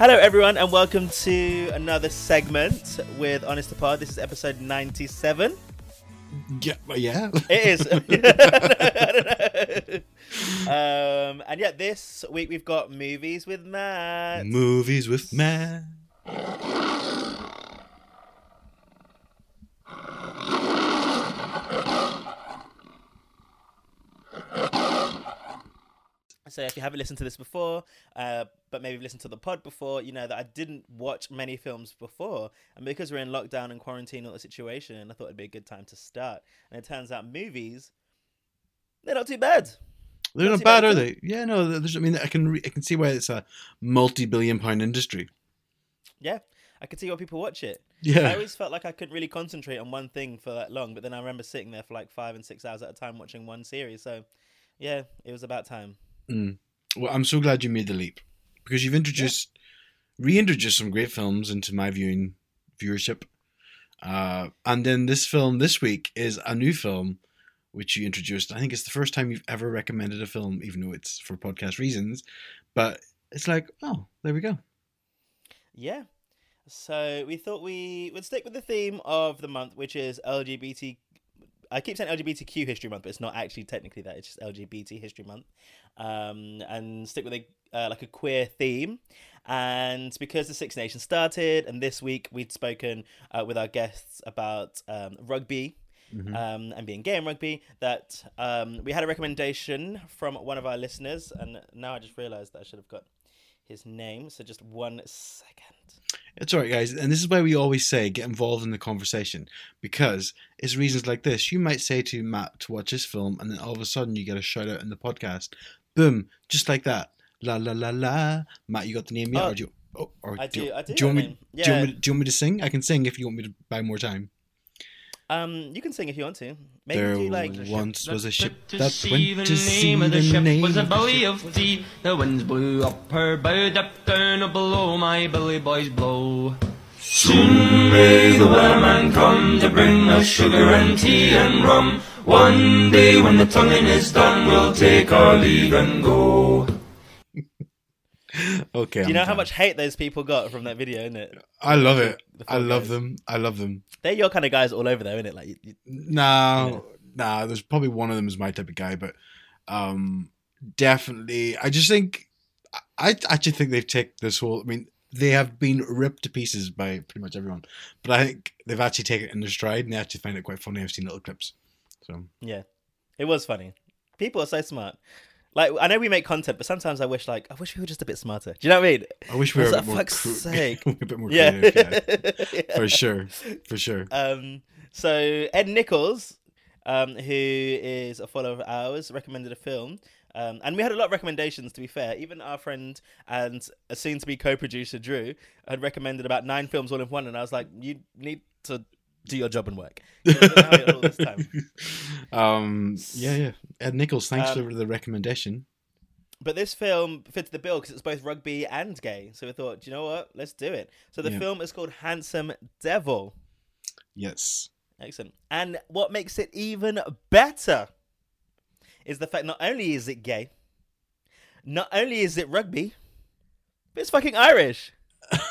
Hello, everyone, and welcome to another segment with Honest Pod. This is episode 97. Yeah, yeah. It is. um, and yeah, this week we've got movies with Matt. Movies with Matt. So if you haven't listened to this before, uh, but maybe you've listened to the pod before, you know that I didn't watch many films before, and because we're in lockdown and quarantine, all the situation, I thought it'd be a good time to start. And it turns out movies, they're not too bad. They're Not not bad, bad are they? Yeah, no. There's, I mean, I can re- I can see why it's a multi-billion-pound industry. Yeah, I could see why people watch it. Yeah. I always felt like I couldn't really concentrate on one thing for that long, but then I remember sitting there for like five and six hours at a time watching one series. So, yeah, it was about time. Mm. Well, I'm so glad you made the leap because you've introduced, reintroduced some great films into my viewing viewership. Uh, and then this film this week is a new film which you introduced. I think it's the first time you've ever recommended a film, even though it's for podcast reasons. But it's like, oh, there we go. Yeah. So we thought we would stick with the theme of the month, which is LGBT. I keep saying LGBTQ History Month, but it's not actually technically that. It's just LGBT History Month, um, and stick with a uh, like a queer theme. And because the Six Nations started, and this week we'd spoken uh, with our guests about um, rugby Mhm. um, and being gay in rugby, that um, we had a recommendation from one of our listeners, and now I just realised that I should have got his name. So just one second. It's all right, guys. And this is why we always say get involved in the conversation because it's reasons like this. You might say to Matt to watch this film, and then all of a sudden you get a shout out in the podcast. Boom, just like that. La la la la. Matt, you got the name yet? Oh, or do you, oh, or I do. I do. Do you, want me, mean, do, you want yeah. me, do you want me to sing? I can sing if you want me to buy more time. Um, you can sing if you want to. Maybe there do like once was a ship that went the to sea name of the ship was a the belly of tea. The winds blew up her bow, dipped down below my billy boys blow. Soon may the Wellerman come to bring us sugar and tea and rum. One day when the tonguing is done, we'll take our leave and go. Okay. Do you know I'm how done. much hate those people got from that video, innit? I love it. The I love Guys. them. I love them. They're your kind of guys all over there, innit? Like, you, you, No, nah, there's probably one of them is my type of guy, but um, definitely, I just think I I actually think they've taken this whole. I mean, they have been ripped to pieces by pretty much everyone, but I think they've actually taken it in their stride and they actually find it quite funny. I've seen little clips, so yeah, it was funny. People are so smart. Like, I know we make content, but sometimes I wish, like, I wish we were just a bit smarter. Do you know what I mean? I wish we were a bit more, a bit more Yeah. creative, yeah, Yeah. for sure, for sure. Um, so Ed Nichols, um, who is a follower of ours, recommended a film. Um, and we had a lot of recommendations, to be fair. Even our friend and a soon to be co producer, Drew, had recommended about nine films all in one. And I was like, you need to do your job and work. You know, I had all this time. Um, yeah, yeah. Ed Nichols, thanks Um, for the recommendation. But this film fits the bill because it's both rugby and gay. So we thought, do you know what? Let's do it. So the Yeah. film is called Handsome Devil. Yes. Excellent. And what makes it even better is the fact not only is it gay, not only is it rugby, but it's fucking Irish.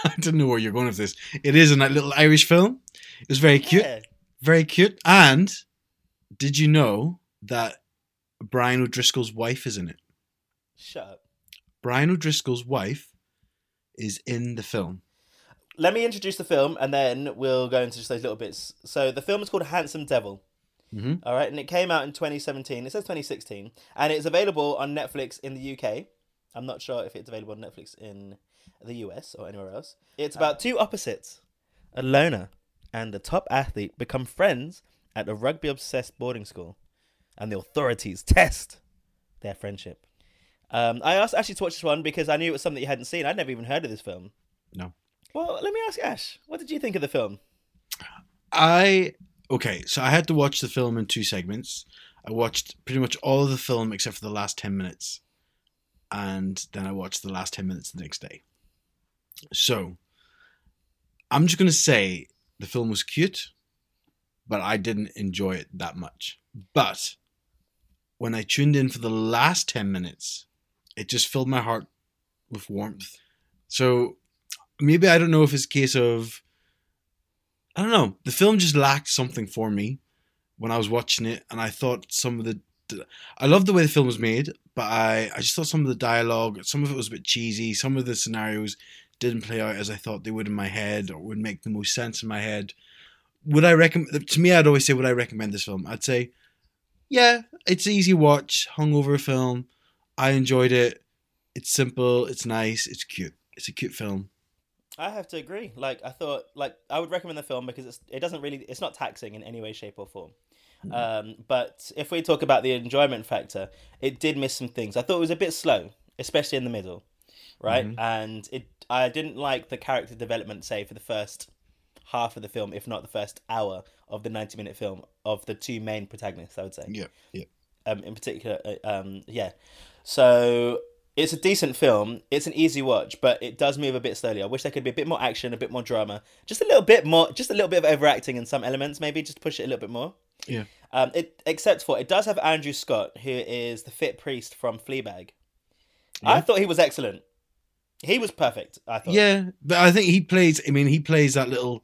I didn't know where you're going with this. It is a little Irish film. It was very cute, Yeah. very cute. And did you know that Brian O'Driscoll's wife is in it? Shut up. Brian O'Driscoll's wife is in the film. Let me introduce the film and then we'll go into just those little bits. So the film is called Handsome Devil. hmm All right, and it came out in 2017. It says 2016, and it's available on Netflix in the UK. I'm not sure if it's available on Netflix in the US or anywhere else. It's about two opposites, a loner and a top athlete, become friends at a rugby obsessed boarding school, and the authorities test their friendship. Um, I asked Ashley to watch this one because I knew it was something you hadn't seen. I'd never even heard of this film. No. Well, let me ask Ash, what did you think of the film? I okay, so I had to watch the film in two segments. I watched pretty much all of the film except for the last ten minutes, and then I watched the last ten minutes the next day. So, I'm just gonna say the film was cute, but I didn't enjoy it that much. But when I tuned in for the last ten minutes, it just filled my heart with warmth. So maybe I don't know if it's a case of I don't know. The film just lacked something for me when I was watching it, and I thought some of the I love the way the film was made, but I I just thought some of the dialogue, some of it was a bit cheesy. Some of the scenarios didn't play out as I thought they would in my head, or would make the most sense in my head. Would I recommend? To me, I'd always say, would I recommend this film? I'd say, yeah, it's an easy watch, hungover film. I enjoyed it. It's simple. It's nice. It's cute. It's a cute film. I have to agree. Like I thought, like I would recommend the film because it's it doesn't really it's not taxing in any way, shape, or form. Um, but if we talk about the enjoyment factor, it did miss some things. I thought it was a bit slow, especially in the middle, right? And it I didn't like the character development, say for the first half of the film, if not the first hour of the ninety minute film of the two main protagonists. I would say Yeah, yeah. um, in particular. uh, Um, yeah, so it's a decent film. It's an easy watch, but it does move a bit slowly. I wish there could be a bit more action, a bit more drama, just a little bit more, just a little bit of overacting in some elements, maybe just push it a little bit more. Yeah. Um, it except for it does have Andrew Scott, who is the fit priest from Fleabag. I thought he was excellent. He was perfect. I thought. Yeah, but I think he plays. I mean, he plays that little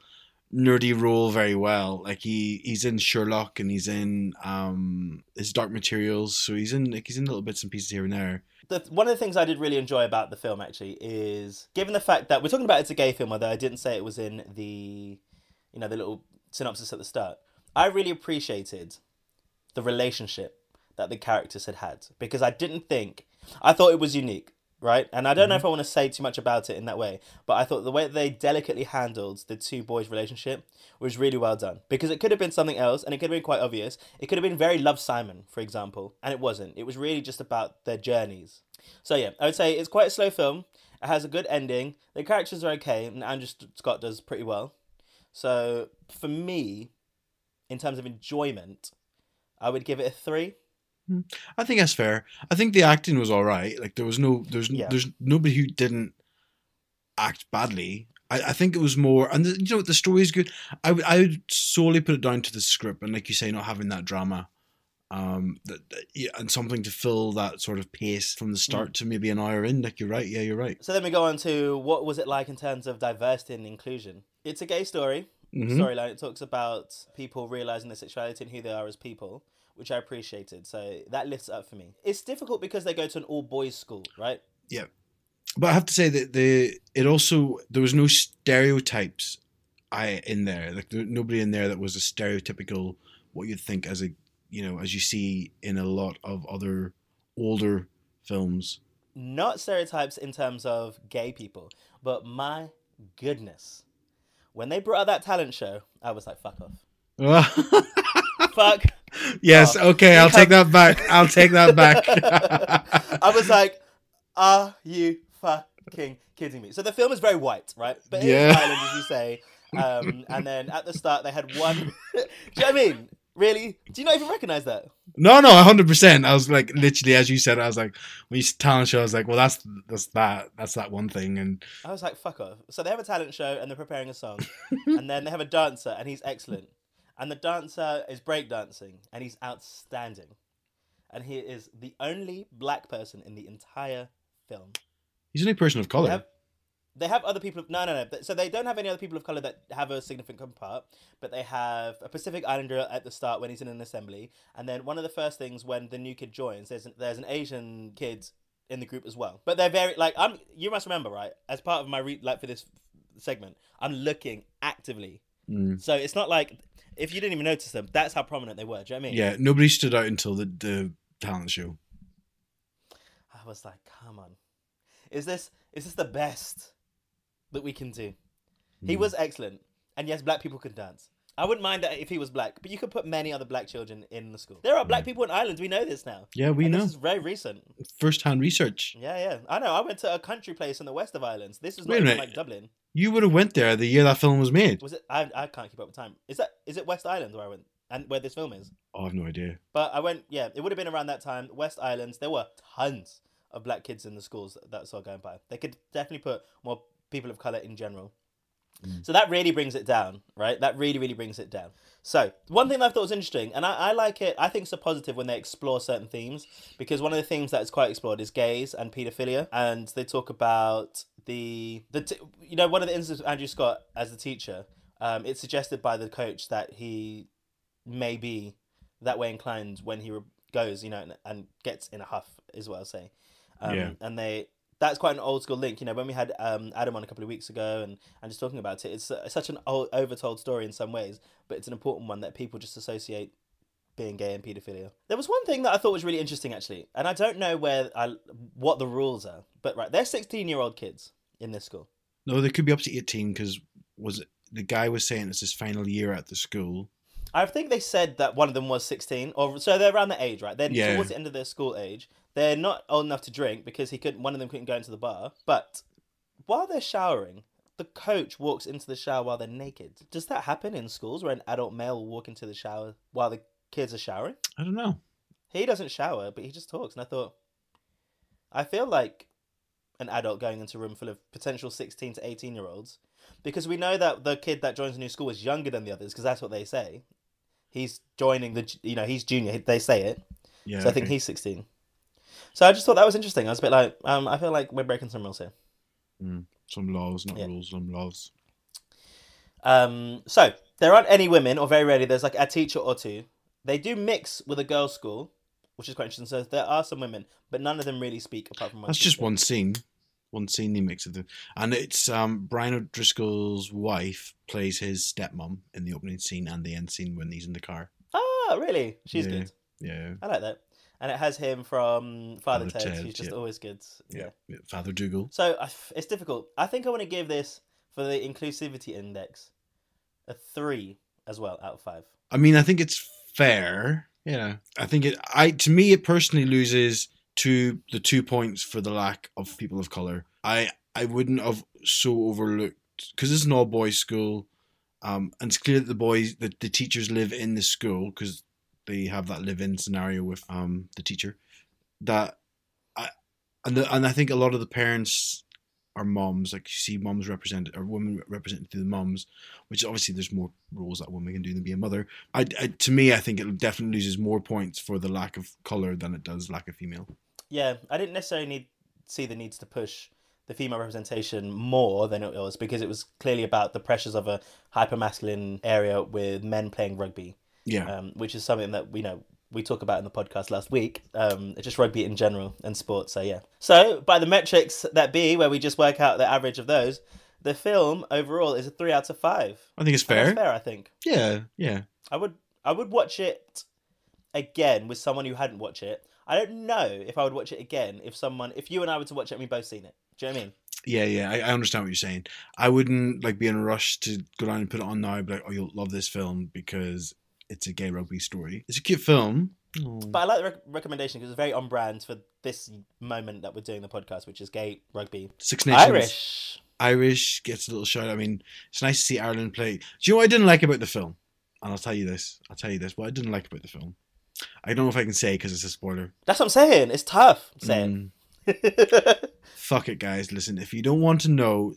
nerdy role very well. Like he he's in Sherlock and he's in um his Dark Materials. So he's in like he's in little bits and pieces here and there. the, one of the things I did really enjoy about the film actually is given the fact that we're talking about it's a gay film, although I didn't say it was in the, you know, the little synopsis at the start. I really appreciated the relationship that the characters had had because I didn't think I thought it was unique, right? And I don't know mm-hmm. if I want to say too much about it in that way, but I thought the way they delicately handled the two boys' relationship was really well done because it could have been something else and it could have been quite obvious. It could have been very Love Simon, for example, and it wasn't. It was really just about their journeys. So yeah, I would say it's quite a slow film. It has a good ending. The characters are okay, and Andrew Scott does pretty well. So for me, in terms of enjoyment, I would give it a three. I think that's fair. I think the acting was all right. Like there was no there's Yeah. there's nobody who didn't act badly. I, I think it was more, and the, you know what, the story is good. I would I would solely put it down to the script and, like you say, not having that drama, um, that, that- yeah, and something to fill that sort of pace from the start to maybe an hour in. Like you're right, yeah, you're right. So then we go on to what was it like in terms of diversity and inclusion. It's a gay story Mhm. storyline. It talks about people realizing their sexuality and who they are as people, which I appreciated. So that lifts up for me. It's difficult because they go to an all boys school, right? Yeah. But I have to say that the it also there was no stereotypes I in there. Like there, nobody in there that was a stereotypical what you'd think as a you know as you see in a lot of other older films. Not stereotypes in terms of gay people, but my goodness. When they brought out that talent show, I was like, fuck off. Fuck. Yes, Oh, okay, I'll take that back. I'll take that back. I was like, are you fucking kidding me? So the film is very white, right? But it's Yeah. Ireland, as you say. Um, and then at the start, they had one. Do you know what I mean? Really? Do you not even recognize that? no, no, hundred percent. I was like literally as you said. I was like when you said talent show. I was like, well, that's that's that. That's that one thing. And I was like, fuck off. So they have a talent show and they're preparing a song. and then they have a dancer and he's excellent. And the dancer is breakdancing and he's outstanding. And he is the only black person in the entire film. he's the only person of color. They have, they have other people. No, no, no. So they don't have any other people of color that have a significant part, but they have a Pacific Islander at the start when he's in an assembly, and then one of the first things when the new kid joins, there's an, there's an Asian kid in the group as well. But they're very like I'm. You must remember, right? As part of my re- like for this segment, I'm looking actively. Mm. So it's not like if you didn't even notice them, that's how prominent they were. Do you know what I mean? Yeah, nobody stood out until the the talent show. I was like, come on, is this is this the best that we can do? He Hmm. was excellent, and yes, black people can dance. I wouldn't mind that if he was black, but you could put many other black children in the school. There are black people in Ireland. We know this now. Yeah, Hmm. we And know This is very recent. first hand research. Yeah, yeah. I know. I went to a country place in the west of Ireland. This was not even like Dublin. You would have went there the year that film was made. Was it? I, I can't keep up with time. Is that is it West Island where I went and where this film is? Oh, I have no idea. But I went. Yeah, it would have been around that time. West Islands. There were tons of black kids in the schools that I saw going by. They could definitely put more people of color in general. So that really brings it down, right? That really, really brings it down. So one thing that I thought was interesting, and I, I like it. I think it's a positive when they explore certain themes because one of the themes that is quite explored is gays and paedophilia, and they talk about the the t- you know one of the instances of Andrew Scott as the teacher. Um, it's suggested by the coach that he may be that way inclined when he re- goes, you know, and, and gets in a huff, is what I'll say. Um, Yeah. And they that's quite an old school link. You know, when we had um, Adam on a couple of weeks ago and, and just talking about it, it's, uh, such an old, overtold story in some ways, but it's an important one that people just associate being gay and paedophilia. There was one thing that I thought was really interesting actually, and I don't know where I what the rules are, but right, they're sixteen year old kids in this school. No, they could be up to eighteen because was it the guy was saying it's his final year at the school. I think they said that one of them was 16, or so they're around the age, right? They're Yeah. towards the end of their school age. They're not old enough to drink because he couldn't. One of them couldn't go into the bar. But while they're showering, the coach walks into the shower while they're naked. Does that happen in schools where an adult male will walk into the shower while the kids are showering? I don't know. He doesn't shower, but he just talks. And I thought, I feel like an adult going into a room full of potential 16 to 18 year olds because we know that the kid that joins a new school is younger than the others because that's what they say. He's joining the, you know, he's junior. They say it. Yeah, so I think okay. he's 16. So I just thought that was interesting. I was a bit like, um, I feel like we're breaking some rules here. some laws, not Yeah. rules, some laws. Um, so there aren't any women, or very rarely there's like a teacher or two. They do mix with a girls' school, which is quite interesting. So there are some women, but none of them really speak apart from one. That's just one scene. One scene they mix of them, and it's um Brian O'Driscoll's wife plays his stepmom in the opening scene and the end scene when he's in the car. Ah, really? She's Yeah. good. Yeah, I like that. And it has him from Father, Father Ted, Ted, who's just yeah. always good. yeah, yeah. Father Dougal. So I f- it's difficult. I think I want to give this for the inclusivity index a three as well out of five. I mean, I think it's fair. Yeah, I think it. I to me, it personally loses to the two points for the lack of people of color. I I wouldn't have so overlooked because it's an all boys school, um, and it's clear that the boys that the teachers live in the school because they have that live in scenario with um the teacher. That I and the, and I think a lot of the parents are moms. Like you see, moms represented or women represented through the moms, which obviously there's more roles that women can do than be a mother. I, I to me, I think it definitely loses more points for the lack of color than it does lack of female. Yeah, I didn't necessarily need see the needs to push the female representation more than it was because it was clearly about the pressures of a hyper masculine area with men playing rugby, Yeah, um, which is something that we know we talk about in the podcast last week. Um, it's just rugby in general and sports. So yeah. So by the metrics that be, where we just work out the average of those, the film overall is a three out of five. I think it's fair. Fair, I think. Yeah, yeah. I would I would watch it again with someone who hadn't watched it. I don't know if I would watch it again if someone if you and I were to watch it and we both seen it. Do you know what I mean? Yeah, yeah, I, I understand what you're saying. I wouldn't like be in a rush to go down and put it on now. but Be like, oh, you'll love this film because it's a gay rugby story. It's a cute film. But I like the rec- recommendation because it's very on brand for this moment that we're doing the podcast, which is gay rugby. Six Nations. Irish. Irish gets a little shout. I mean, it's nice to see Ireland play. Do you know what I didn't like about the film? And I'll tell you this. I'll tell you this. What I didn't like about the film. I don't know if I can say because it's a spoiler. That's what I'm saying. It's tough saying. Mm, fuck it, guys. Listen, if you don't want to know,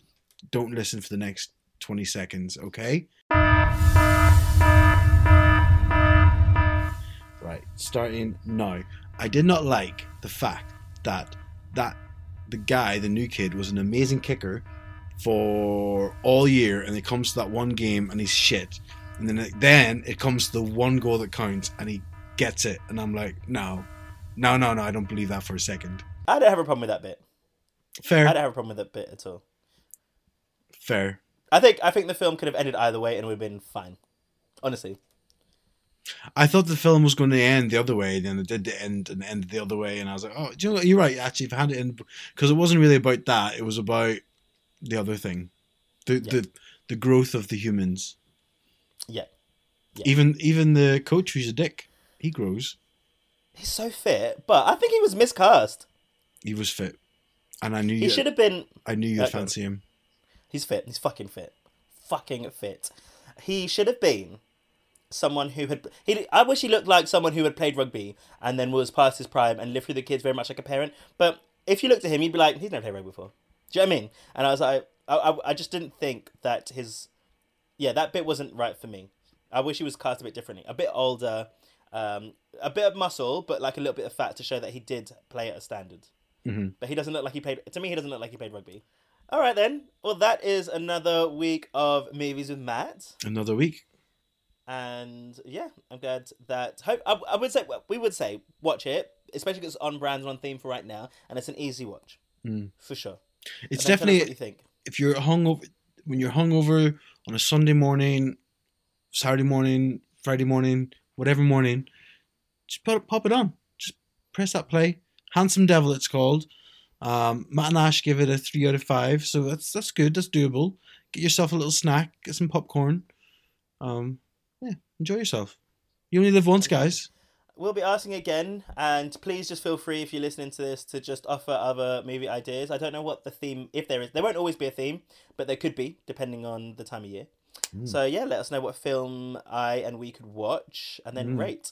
don't listen for the next 20 seconds, okay? Starting now. I did not like the fact that that the guy, the new kid, was an amazing kicker for all year, and it comes to that one game and he's shit. And then it, then it comes to the one goal that counts and he gets it, and I'm like, no, no, no, no, I don't believe that for a second. I don't have a problem with that bit. Fair, I don't have a problem with that bit at all. fair. I think I think the film could have ended either way and would have been fine. Honestly. I thought the film was going to end the other way, and then it did the end and end the other way, and I was like, oh, you know you're right. Actually, if I had it in, because it wasn't really about that. It was about the other thing, the Yeah. the the growth of the humans. Yeah. Yeah. Even even the coach who's a dick, he grows. He's so fit, but I think he was miscast. He was fit, and I knew He should have been I knew you'd Okay. fancy him. He's fit. He's fucking fit. Fucking fit. He should have been someone who had. He. I wish he looked like someone who had played rugby and then was past his prime and lived through the kids very much like a parent. But if you looked at him, you'd be like, he's never played rugby before. Do you know what I mean? And I was like, I, I I just didn't think that his yeah that bit wasn't right for me. I wish he was cast a bit differently, a bit older, um, a bit of muscle, but like a little bit of fat to show that he did play at a standard. Mhm. But he doesn't look like he played. To me, he doesn't look like he played rugby. All right then. Well, that is another week of movies with Matt. Another week. And yeah, I'm glad that. Hope I, I would say we would say watch it, especially because it's on brand and on theme for right now, and it's an easy watch Mm. for sure. It's And then tell us definitely what you think. if you're hungover when you're hungover on a Sunday morning, Saturday morning, Friday morning, whatever morning, just put pop it on. Just press that play. Handsome Devil, it's called. Um, Matt and Ash give it a three out of five, so that's that's good. That's doable. Get yourself a little snack. Get some popcorn. Um, yeah, enjoy yourself. You only live once, guys. We'll be asking again, and please just feel free if you're listening to this to just offer other movie ideas. I don't know what the theme, if there is, there won't always be a theme, but there could be depending on the time of year. So yeah, let us know what film I and we could watch and then Mm. rate.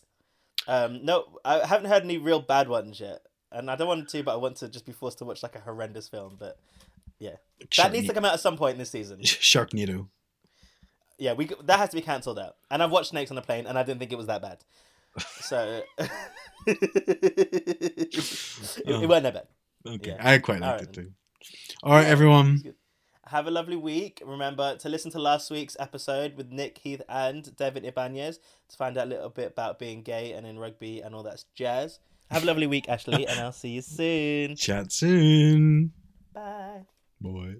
Um, no, I haven't heard any real bad ones yet, and I don't want to, but I want to just be forced to watch like a horrendous film. But yeah, that needs to come out at some point this season. Sharknado. Yeah, we that has to be cancelled out. And I've watched Snakes on a Plane, and I didn't think it was that bad. So it, it oh. wasn't that bad. Okay, Yeah. I quite liked right it too. All right, everyone. Have a lovely week. Remember to listen to last week's episode with Nick Heath and David Ibanez to find out a little bit about being gay and in rugby and all that jazz. Have a lovely week, Ashley, and I'll see you soon. Chat soon. Bye. Boy.